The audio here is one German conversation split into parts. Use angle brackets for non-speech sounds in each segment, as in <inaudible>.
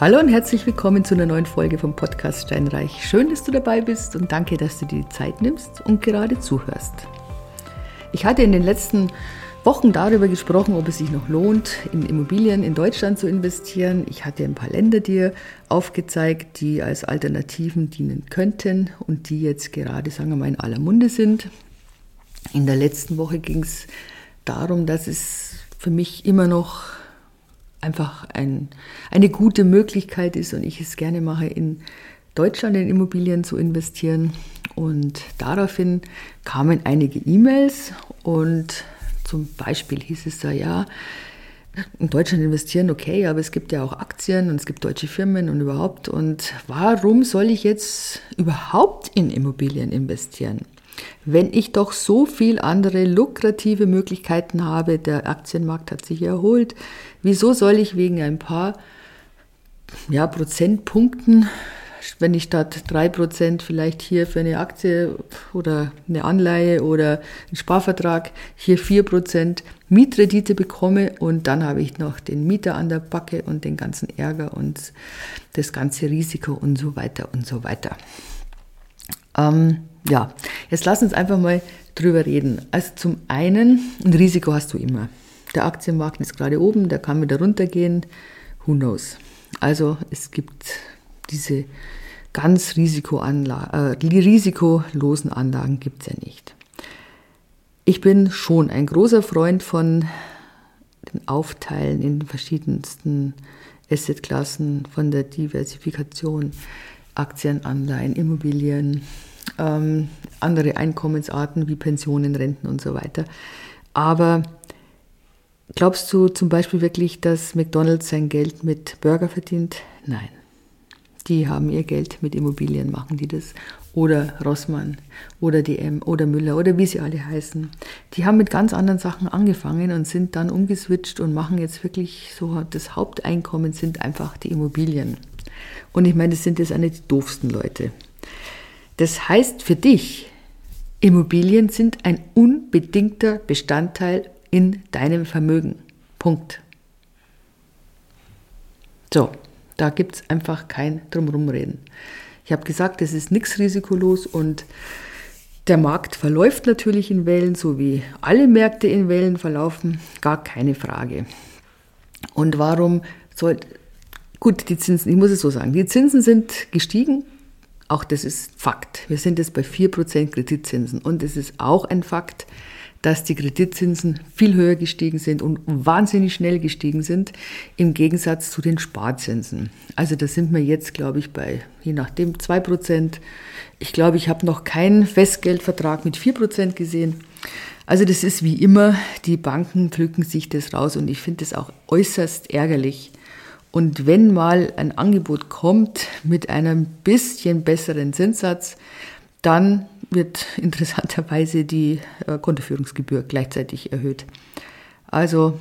Hallo und herzlich willkommen zu einer neuen Folge vom Podcast Steinreich. Schön, dass du dabei bist und danke, dass du dir die Zeit nimmst und gerade zuhörst. Ich hatte in den letzten Wochen darüber gesprochen, ob es sich noch lohnt, in Immobilien in Deutschland zu investieren. Ich hatte ein paar Länder dir aufgezeigt, die als Alternativen dienen könnten und die jetzt gerade, sagen wir mal, in aller Munde sind. In der letzten Woche ging es darum, dass es für mich immer noch einfach ein, eine gute Möglichkeit ist und ich es gerne mache, in Deutschland in Immobilien zu investieren. Und daraufhin kamen einige E-Mails und zum Beispiel hieß es da, ja, in Deutschland investieren, okay, aber es gibt ja auch Aktien und es gibt deutsche Firmen und überhaupt. Und warum soll ich jetzt überhaupt in Immobilien investieren? Wenn ich doch so viel andere lukrative Möglichkeiten habe, der Aktienmarkt hat sich erholt, wieso soll ich wegen ein paar ja, Prozentpunkten, wenn ich statt 3% vielleicht hier für eine Aktie oder eine Anleihe oder einen Sparvertrag hier 4% Mietrendite bekomme und dann habe ich noch den Mieter an der Backe und den ganzen Ärger und das ganze Risiko und so weiter und so weiter. Ähm, ja, jetzt lass uns einfach mal drüber reden. Also zum einen, ein Risiko hast du immer. Der Aktienmarkt ist gerade oben, der kann wieder runtergehen. Who knows? Also es gibt diese ganz Risikoanla äh, risikolosen Anlagen gibt es ja nicht. Ich bin schon ein großer Freund von den Aufteilen in verschiedensten Assetklassen, von der Diversifikation, Aktien, Anleihen, Immobilien, ähm, andere Einkommensarten wie Pensionen, Renten und so weiter. Aber glaubst du zum Beispiel wirklich, dass McDonald's sein Geld mit Burger verdient? Nein. Die haben ihr Geld mit Immobilien, machen die das. Oder Rossmann oder DM oder Müller oder wie sie alle heißen. Die haben mit ganz anderen Sachen angefangen und sind dann umgeswitcht und machen jetzt wirklich so, das Haupteinkommen sind einfach die Immobilien. Und ich meine, das sind jetzt eine die doofsten Leute. Das heißt für dich, Immobilien sind ein unbedingter Bestandteil in deinem Vermögen. Punkt. So, da gibt es einfach kein Drumrumreden. Ich habe gesagt, es ist nichts risikolos und der Markt verläuft natürlich in Wellen, so wie alle Märkte in Wellen verlaufen, gar keine Frage. Und warum soll, gut, die Zinsen, ich muss es so sagen, die Zinsen sind gestiegen, auch das ist Fakt. Wir sind jetzt bei 4% Kreditzinsen. Und es ist auch ein Fakt, dass die Kreditzinsen viel höher gestiegen sind und wahnsinnig schnell gestiegen sind, im Gegensatz zu den Sparzinsen. Also da sind wir jetzt, glaube ich, bei je nachdem 2%. Ich glaube, ich habe noch keinen Festgeldvertrag mit 4% gesehen. Also das ist wie immer, die Banken pflücken sich das raus und ich finde das auch äußerst ärgerlich, und wenn mal ein Angebot kommt mit einem bisschen besseren Zinssatz, dann wird <laughs> interessanterweise die äh, Kontoführungsgebühr gleichzeitig erhöht. Also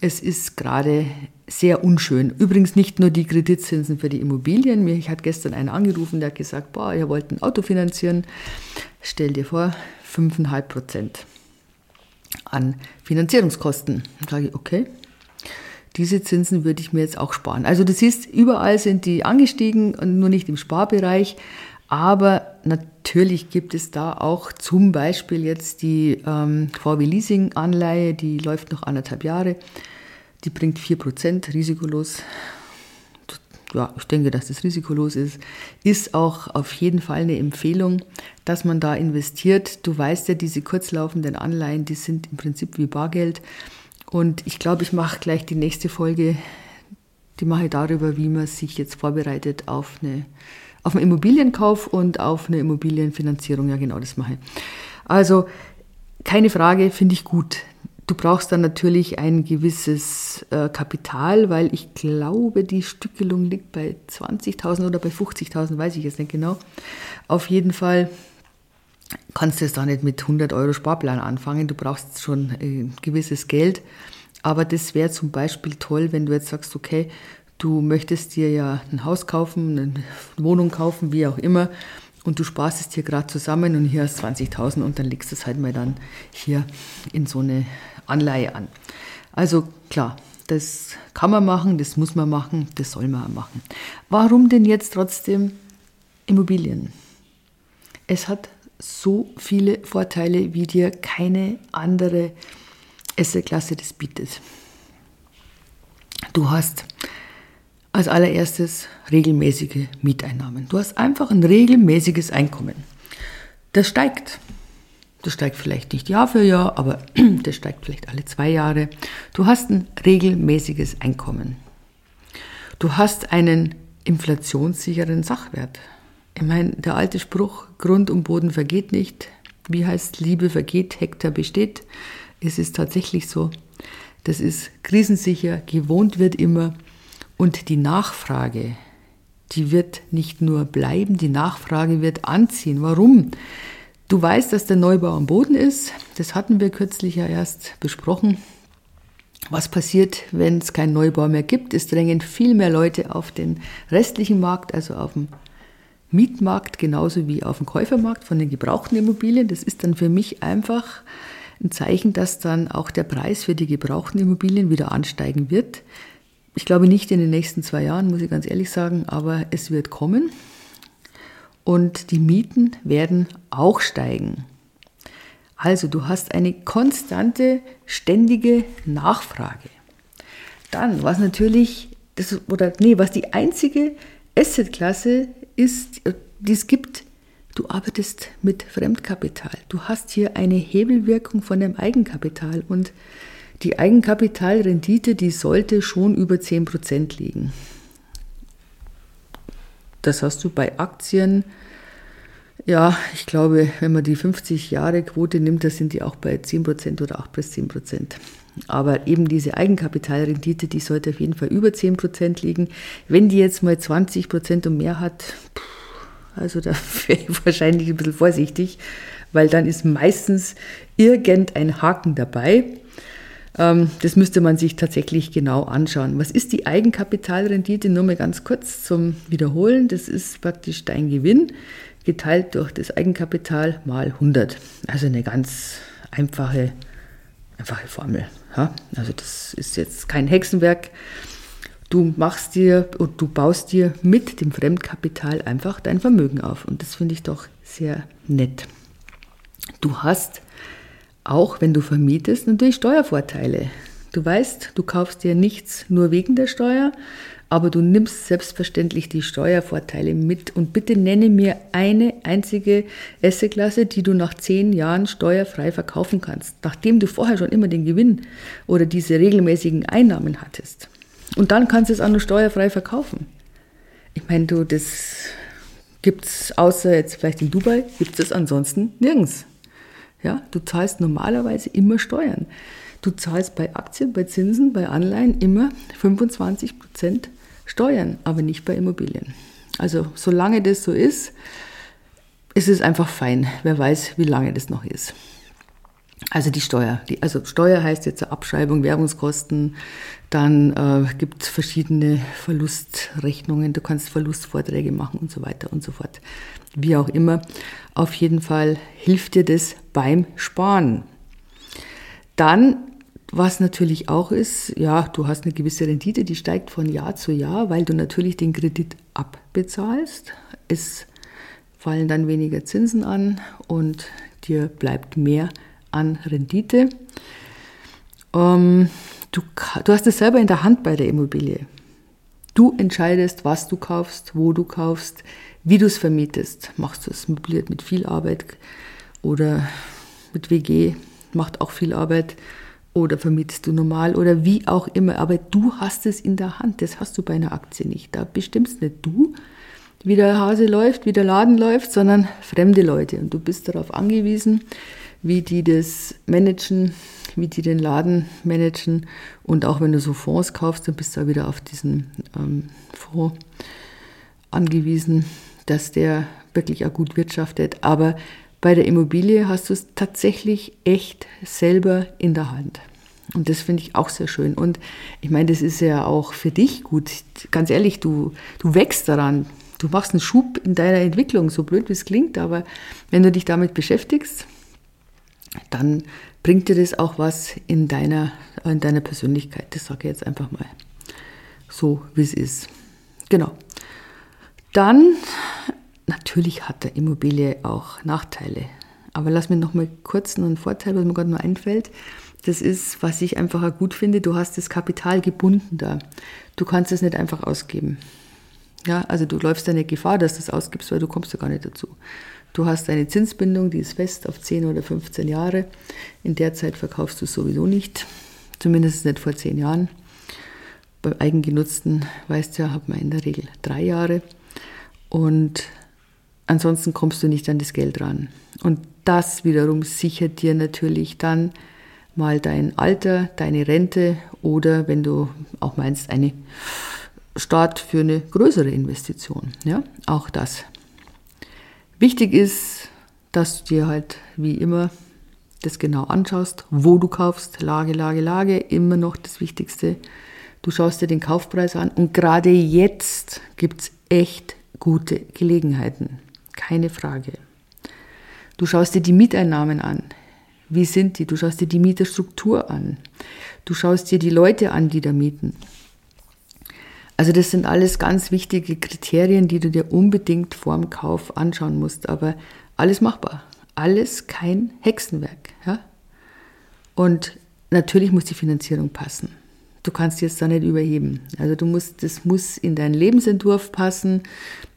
es ist gerade sehr unschön. Übrigens nicht nur die Kreditzinsen für die Immobilien. Mich hat gestern einer angerufen, der hat gesagt, boah, ihr wollt ein Auto finanzieren. Stell dir vor, 5,5 Prozent an Finanzierungskosten. Dann sage ich, okay, diese Zinsen würde ich mir jetzt auch sparen. Also du siehst, überall sind die angestiegen und nur nicht im Sparbereich. Aber natürlich gibt es da auch zum Beispiel jetzt die ähm, VW Leasing Anleihe, die läuft noch anderthalb Jahre. Die bringt 4% risikolos. Ja, ich denke, dass das risikolos ist. Ist auch auf jeden Fall eine Empfehlung, dass man da investiert. Du weißt ja, diese kurzlaufenden Anleihen, die sind im Prinzip wie Bargeld. Und ich glaube, ich mache gleich die nächste Folge, die mache ich darüber, wie man sich jetzt vorbereitet auf, eine, auf einen Immobilienkauf und auf eine Immobilienfinanzierung. Ja, genau, das mache ich. Also, keine Frage, finde ich gut. Du brauchst dann natürlich ein gewisses äh, Kapital, weil ich glaube, die Stückelung liegt bei 20.000 oder bei 50.000, weiß ich jetzt nicht genau. Auf jeden Fall kannst du jetzt da nicht mit 100 Euro Sparplan anfangen. Du brauchst schon ein gewisses Geld. Aber das wäre zum Beispiel toll, wenn du jetzt sagst, okay, du möchtest dir ja ein Haus kaufen, eine Wohnung kaufen, wie auch immer, und du sparst es dir gerade zusammen und hier hast 20.000 und dann legst du es halt mal dann hier in so eine Anleihe an. Also klar, das kann man machen, das muss man machen, das soll man machen. Warum denn jetzt trotzdem Immobilien? Es hat so viele Vorteile, wie dir keine andere Assetklasse das bietet. Du hast als allererstes regelmäßige Mieteinnahmen. Du hast einfach ein regelmäßiges Einkommen. Das steigt. Das steigt vielleicht nicht Jahr für Jahr, aber <clears throat> das steigt vielleicht alle zwei Jahre. Du hast ein regelmäßiges Einkommen. Du hast einen inflationssicheren Sachwert. Ich meine, der alte Spruch, Grund und Boden vergeht nicht. Wie heißt Liebe vergeht, Hektar besteht? Es ist tatsächlich so. Das ist krisensicher, gewohnt wird immer. Und die Nachfrage, die wird nicht nur bleiben, die Nachfrage wird anziehen. Warum? Du weißt, dass der Neubau am Boden ist. Das hatten wir kürzlich ja erst besprochen. Was passiert, wenn es keinen Neubau mehr gibt? Es drängen viel mehr Leute auf den restlichen Markt, also auf den Mietmarkt genauso wie auf dem Käufermarkt von den gebrauchten Immobilien. Das ist dann für mich einfach ein Zeichen, dass dann auch der Preis für die gebrauchten Immobilien wieder ansteigen wird. Ich glaube nicht in den nächsten zwei Jahren, muss ich ganz ehrlich sagen, aber es wird kommen. Und die Mieten werden auch steigen. Also du hast eine konstante, ständige Nachfrage. Dann, was natürlich, das, oder nee, was die einzige Assetklasse ist, die es gibt, du arbeitest mit Fremdkapital. Du hast hier eine Hebelwirkung von dem Eigenkapital und die Eigenkapitalrendite, die sollte schon über 10% liegen. Das hast du bei Aktien. Ja, ich glaube, wenn man die 50 Jahre Quote nimmt, da sind die auch bei 10% oder 8 bis 10%. Aber eben diese Eigenkapitalrendite, die sollte auf jeden Fall über 10% liegen. Wenn die jetzt mal 20% und mehr hat, also da <laughs> wäre ich wahrscheinlich ein bisschen vorsichtig, weil dann ist meistens irgendein Haken dabei. Ähm, das müsste man sich tatsächlich genau anschauen. Was ist die Eigenkapitalrendite? Nur mal ganz kurz zum Wiederholen. Das ist praktisch dein Gewinn geteilt durch das Eigenkapital mal 100. Also eine ganz einfache, einfache Formel. Ja, also das ist jetzt kein Hexenwerk. Du machst dir und du baust dir mit dem Fremdkapital einfach dein Vermögen auf. Und das finde ich doch sehr nett. Du hast auch, wenn du vermietest, natürlich Steuervorteile. Du weißt, du kaufst dir nichts nur wegen der Steuer, aber du nimmst selbstverständlich die Steuervorteile mit. Und bitte nenne mir eine einzige Assetklasse, die du nach zehn Jahren steuerfrei verkaufen kannst, nachdem du vorher schon immer den Gewinn oder diese regelmäßigen Einnahmen hattest. Und dann kannst du es auch noch steuerfrei verkaufen. Ich meine, du, das gibt es außer jetzt vielleicht in Dubai, gibt es ansonsten nirgends. Ja, du zahlst normalerweise immer Steuern. Du zahlst bei Aktien, bei Zinsen, bei Anleihen immer 25 Prozent Steuern, aber nicht bei Immobilien. Also solange das so ist, ist es einfach fein. Wer weiß, wie lange das noch ist. Also die Steuer. Die, also Steuer heißt jetzt Abschreibung, Werbungskosten. Dann äh, gibt es verschiedene Verlustrechnungen. Du kannst Verlustvorträge machen und so weiter und so fort. Wie auch immer. Auf jeden Fall hilft dir das beim Sparen. Dann was natürlich auch ist, ja, du hast eine gewisse Rendite, die steigt von Jahr zu Jahr, weil du natürlich den Kredit abbezahlst. Es fallen dann weniger Zinsen an und dir bleibt mehr an Rendite. Ähm, du, du hast es selber in der Hand bei der Immobilie. Du entscheidest, was du kaufst, wo du kaufst, wie du es vermietest. Machst du es möbliert mit viel Arbeit oder mit WG, macht auch viel Arbeit oder vermietest du normal oder wie auch immer. Aber du hast es in der Hand. Das hast du bei einer Aktie nicht. Da bestimmst nicht du, wie der Hase läuft, wie der Laden läuft, sondern fremde Leute. Und du bist darauf angewiesen, wie die das managen, wie die den Laden managen. Und auch wenn du so Fonds kaufst, dann bist du auch wieder auf diesen ähm, Fonds angewiesen, dass der wirklich auch gut wirtschaftet. Aber bei der Immobilie hast du es tatsächlich echt selber in der Hand. Und das finde ich auch sehr schön. Und ich meine, das ist ja auch für dich gut. Ganz ehrlich, du, du wächst daran. Du machst einen Schub in deiner Entwicklung, so blöd wie es klingt, aber wenn du dich damit beschäftigst, dann bringt dir das auch was in deiner, in deiner Persönlichkeit. Das sage ich jetzt einfach mal so, wie es ist. Genau. Dann, natürlich hat der Immobilie auch Nachteile. Aber lass mir noch mal kurz einen Vorteil, was mir gerade nur einfällt. Das ist, was ich einfach auch gut finde, du hast das Kapital gebunden da. Du kannst es nicht einfach ausgeben. Ja, also du läufst eine Gefahr, dass du es ausgibst, weil du kommst ja gar nicht dazu. Du hast eine Zinsbindung, die ist fest auf 10 oder 15 Jahre. In der Zeit verkaufst du es sowieso nicht. Zumindest nicht vor 10 Jahren. Beim Eigengenutzten, weißt du ja, hat man in der Regel drei Jahre. Und ansonsten kommst du nicht an das Geld ran. Und das wiederum sichert dir natürlich dann mal dein Alter, deine Rente oder wenn du auch meinst, eine Start für eine größere Investition. Ja, auch das. Wichtig ist, dass du dir halt wie immer das genau anschaust, wo du kaufst, Lage, Lage, Lage, immer noch das Wichtigste. Du schaust dir den Kaufpreis an und gerade jetzt gibt es echt gute Gelegenheiten. Keine Frage. Du schaust dir die Mieteinnahmen an. Wie sind die? Du schaust dir die Mieterstruktur an. Du schaust dir die Leute an, die da mieten. Also das sind alles ganz wichtige Kriterien, die du dir unbedingt vorm Kauf anschauen musst. Aber alles machbar. Alles kein Hexenwerk. Ja? Und natürlich muss die Finanzierung passen. Du kannst jetzt da nicht überheben. Also du musst, das muss in deinen Lebensentwurf passen.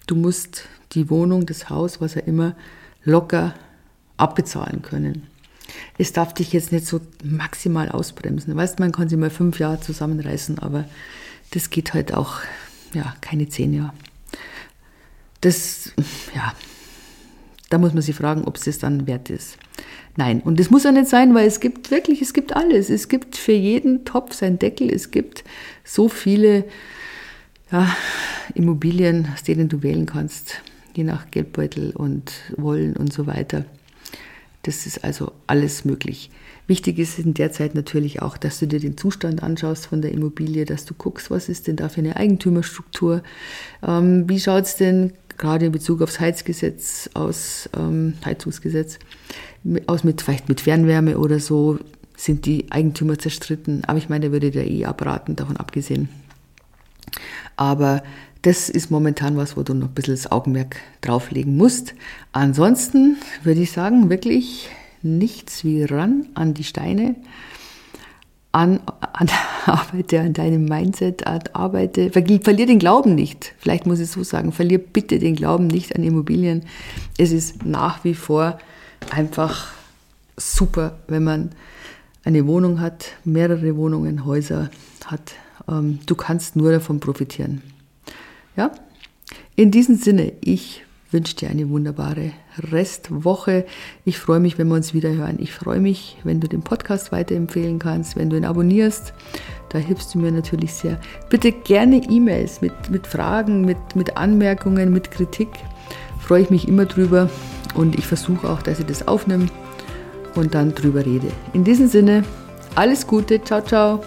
Du musst die Wohnung, das Haus, was auch immer, locker abbezahlen können. Es darf dich jetzt nicht so maximal ausbremsen. Weißt, man kann sich mal fünf Jahre zusammenreißen, aber das geht halt auch, ja, keine zehn Jahre. Das, ja, da muss man sich fragen, ob es das dann wert ist. Nein, und das muss ja nicht sein, weil es gibt wirklich, es gibt alles. Es gibt für jeden Topf seinen Deckel. Es gibt so viele ja, Immobilien, aus denen du wählen kannst, je nach Geldbeutel und Wollen und so weiter. Das ist also alles möglich. Wichtig ist in der Zeit natürlich auch, dass du dir den Zustand anschaust von der Immobilie, dass du guckst, was ist denn da für eine Eigentümerstruktur, ähm, wie schaut es denn gerade in Bezug aufs Heizgesetz aus, ähm, Heizungsgesetz, aus mit, vielleicht mit Fernwärme oder so, sind die Eigentümer zerstritten. Aber ich meine, da würde der eh abraten, davon abgesehen. Aber das ist momentan was, wo du noch ein bisschen das Augenmerk drauflegen musst. Ansonsten würde ich sagen, wirklich nichts wie ran an die Steine, an, an <laughs> arbeite an deinem Mindset, arbeite, verlier den Glauben nicht. Vielleicht muss ich so sagen, verlier bitte den Glauben nicht an Immobilien. Es ist nach wie vor einfach super, wenn man eine Wohnung hat, mehrere Wohnungen, Häuser hat. Ähm, du kannst nur davon profitieren. Ja? In diesem Sinne, ich wünsche dir eine wunderbare Restwoche. Ich freue mich, wenn wir uns wieder hören. Ich freue mich, wenn du den Podcast weiterempfehlen kannst, wenn du ihn abonnierst. Da hilfst du mir natürlich sehr. Bitte gerne E-Mails mit, mit Fragen, mit, mit Anmerkungen, mit Kritik. Freue ich mich immer drüber und ich versuche auch, dass ich das aufnehme und dann drüber rede. In diesem Sinne, alles Gute. Ciao, ciao.